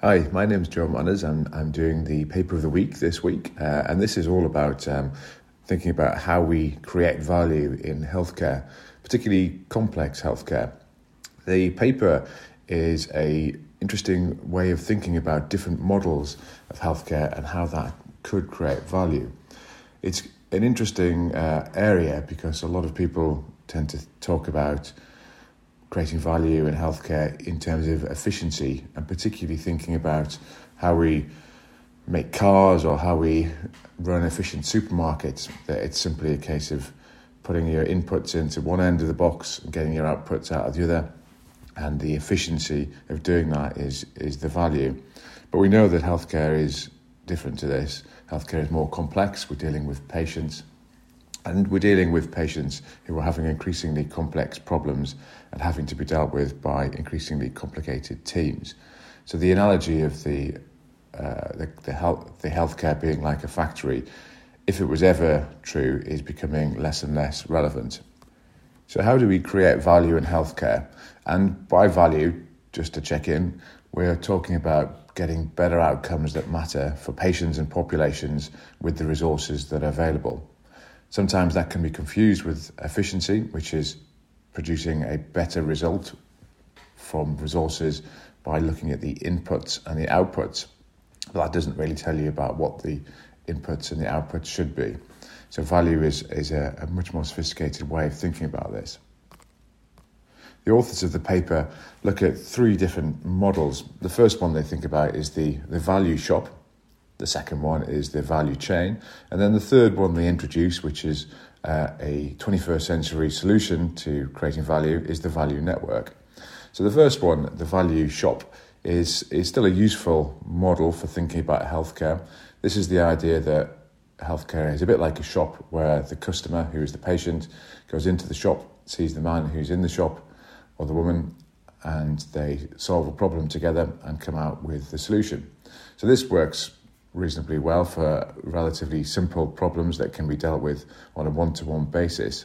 Hi, my name is Joe Manners. I'm, I'm doing the paper of the week this week, uh, and this is all about um, thinking about how we create value in healthcare, particularly complex healthcare. The paper is a interesting way of thinking about different models of healthcare and how that could create value. It's an interesting uh, area because a lot of people tend to talk about creating value in healthcare in terms of efficiency and particularly thinking about how we make cars or how we run efficient supermarkets that it's simply a case of putting your inputs into one end of the box and getting your outputs out of the other. And the efficiency of doing that is is the value. But we know that healthcare is different to this. Healthcare is more complex. We're dealing with patients and we're dealing with patients who are having increasingly complex problems and having to be dealt with by increasingly complicated teams. So the analogy of the uh, the, the health the healthcare being like a factory, if it was ever true, is becoming less and less relevant. So how do we create value in healthcare? And by value, just to check in, we're talking about getting better outcomes that matter for patients and populations with the resources that are available. Sometimes that can be confused with efficiency, which is producing a better result from resources by looking at the inputs and the outputs. But that doesn't really tell you about what the inputs and the outputs should be. So, value is, is a, a much more sophisticated way of thinking about this. The authors of the paper look at three different models. The first one they think about is the, the value shop, the second one is the value chain. And then the third one they introduce, which is uh, a 21st century solution to creating value, is the value network. So the first one, the value shop, is, is still a useful model for thinking about healthcare. This is the idea that healthcare is a bit like a shop where the customer, who is the patient, goes into the shop, sees the man who's in the shop or the woman, and they solve a problem together and come out with the solution. So this works reasonably well for relatively simple problems that can be dealt with on a one to one basis.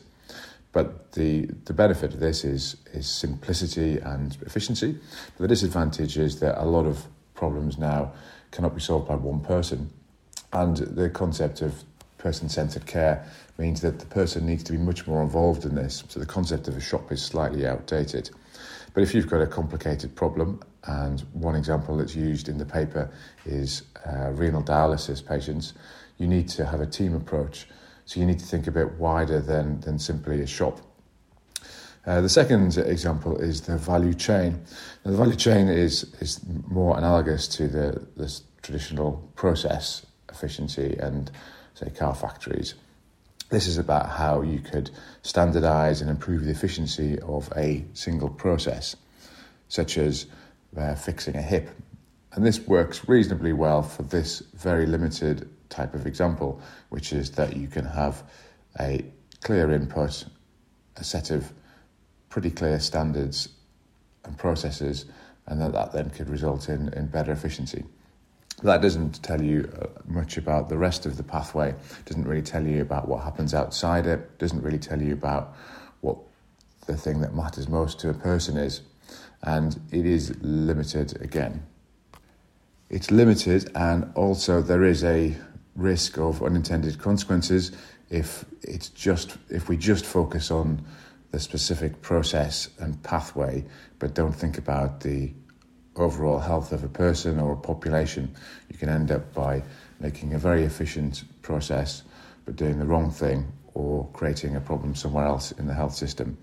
But the, the benefit of this is, is simplicity and efficiency. But the disadvantage is that a lot of problems now cannot be solved by one person. And the concept of person centered care means that the person needs to be much more involved in this. So the concept of a shop is slightly outdated. But if you've got a complicated problem, and one example that's used in the paper is uh, renal dialysis patients, you need to have a team approach. So you need to think a bit wider than, than simply a shop. Uh, the second example is the value chain. Now, the value chain is, is more analogous to the, the traditional process efficiency and, say, car factories. This is about how you could standardize and improve the efficiency of a single process, such as uh, fixing a hip. And this works reasonably well for this very limited type of example, which is that you can have a clear input, a set of pretty clear standards and processes, and that, that then could result in, in better efficiency. That doesn't tell you uh, much about the rest of the pathway, doesn't really tell you about what happens outside it, doesn't really tell you about what the thing that matters most to a person is. And it is limited again. It's limited, and also there is a risk of unintended consequences if it's just if we just focus on the specific process and pathway, but don't think about the overall health of a person or a population, you can end up by making a very efficient process but doing the wrong thing or creating a problem somewhere else in the health system.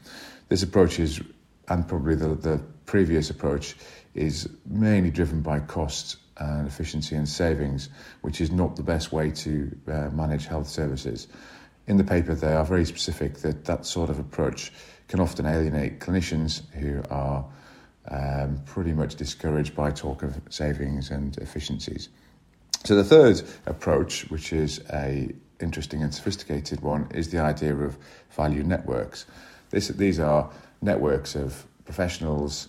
This approach is, and probably the, the previous approach, is mainly driven by costs and efficiency and savings, which is not the best way to uh, manage health services. In the paper, they are very specific that that sort of approach can often alienate clinicians who are um, pretty much discouraged by talk of savings and efficiencies. So the third approach, which is a interesting and sophisticated one, is the idea of value networks. This, these are networks of professionals,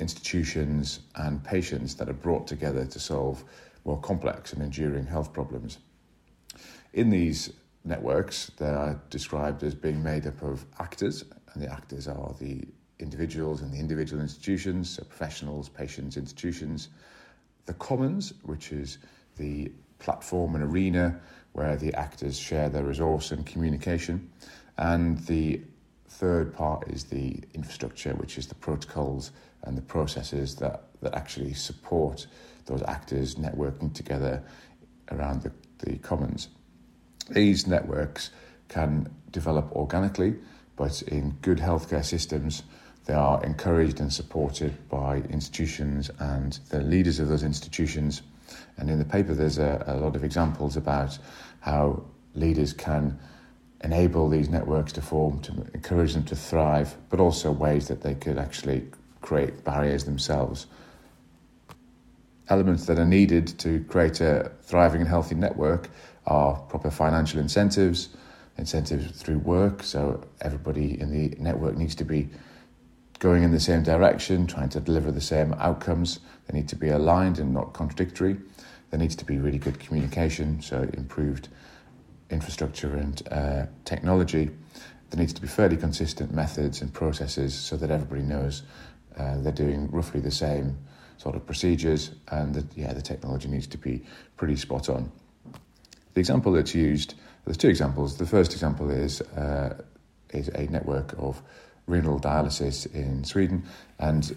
institutions, and patients that are brought together to solve more complex and enduring health problems. In these networks, they are described as being made up of actors, and the actors are the individuals and the individual institutions, so professionals, patients, institutions. The commons, which is the platform and arena where the actors share their resource and communication. And the third part is the infrastructure, which is the protocols and the processes that, that actually support those actors networking together around the, the commons. These networks can develop organically, but in good healthcare systems, they are encouraged and supported by institutions and the leaders of those institutions. And in the paper, there's a, a lot of examples about how leaders can enable these networks to form, to encourage them to thrive, but also ways that they could actually create barriers themselves. Elements that are needed to create a thriving and healthy network are proper financial incentives, incentives through work, so everybody in the network needs to be going in the same direction, trying to deliver the same outcomes. They need to be aligned and not contradictory. There needs to be really good communication, so improved infrastructure and uh, technology. There needs to be fairly consistent methods and processes so that everybody knows uh, they're doing roughly the same sort of procedures, and that yeah, the technology needs to be pretty spot on. The example that's used, there's two examples. The first example is uh, is a network of renal dialysis in Sweden. And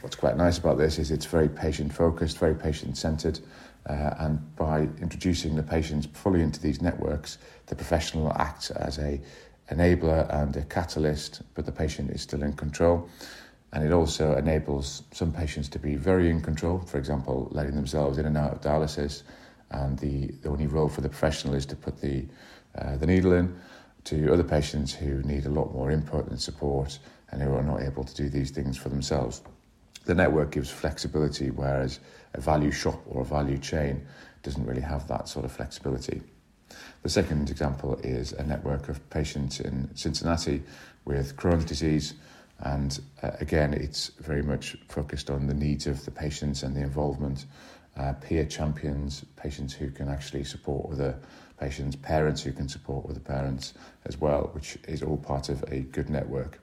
what's quite nice about this is it's very patient focused, very patient centered. Uh, and by introducing the patients fully into these networks, the professional acts as a enabler and a catalyst, but the patient is still in control. And it also enables some patients to be very in control, for example, letting themselves in and out of dialysis. And the, the only role for the professional is to put the, uh, the needle in to other patients who need a lot more input and support and who are not able to do these things for themselves. The network gives flexibility, whereas a value shop or a value chain doesn't really have that sort of flexibility. The second example is a network of patients in Cincinnati with Crohn's disease. And uh, again, it's very much focused on the needs of the patients and the involvement, uh, peer champions, patients who can actually support other patients, parents who can support other parents as well, which is all part of a good network.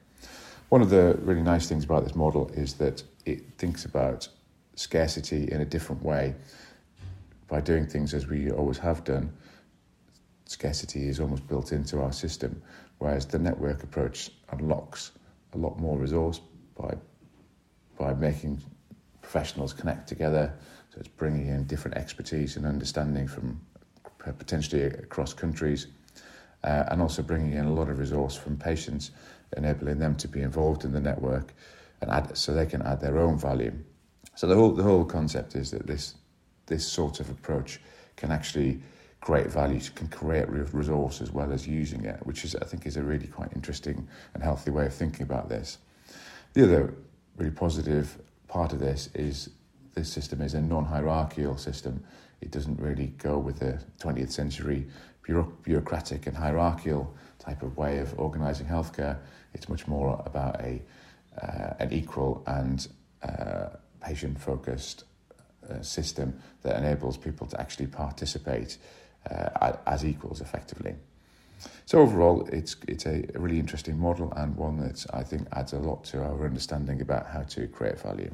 One of the really nice things about this model is that it thinks about scarcity in a different way. By doing things as we always have done, scarcity is almost built into our system, whereas the network approach unlocks a lot more resource by by making professionals connect together. So it's bringing in different expertise and understanding from potentially across countries, uh, and also bringing in a lot of resource from patients, enabling them to be involved in the network, and add so they can add their own value. So the whole the whole concept is that this this sort of approach can actually create value, can create resource as well as using it, which is I think is a really quite interesting and healthy way of thinking about this. The other really positive part of this is this system is a non-hierarchical system it doesn't really go with the 20th century bureaucratic and hierarchical type of way of organising healthcare. It's much more about a uh, an equal and uh, patient focused uh, system that enables people to actually participate uh, as equals effectively. So overall, it's it's a, a really interesting model and one that I think adds a lot to our understanding about how to create value.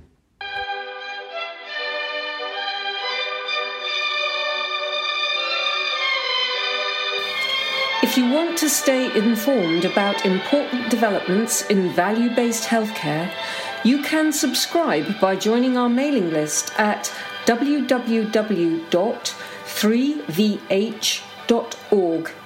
If you want to stay informed about important developments in value based healthcare, you can subscribe by joining our mailing list at www.3vh.org.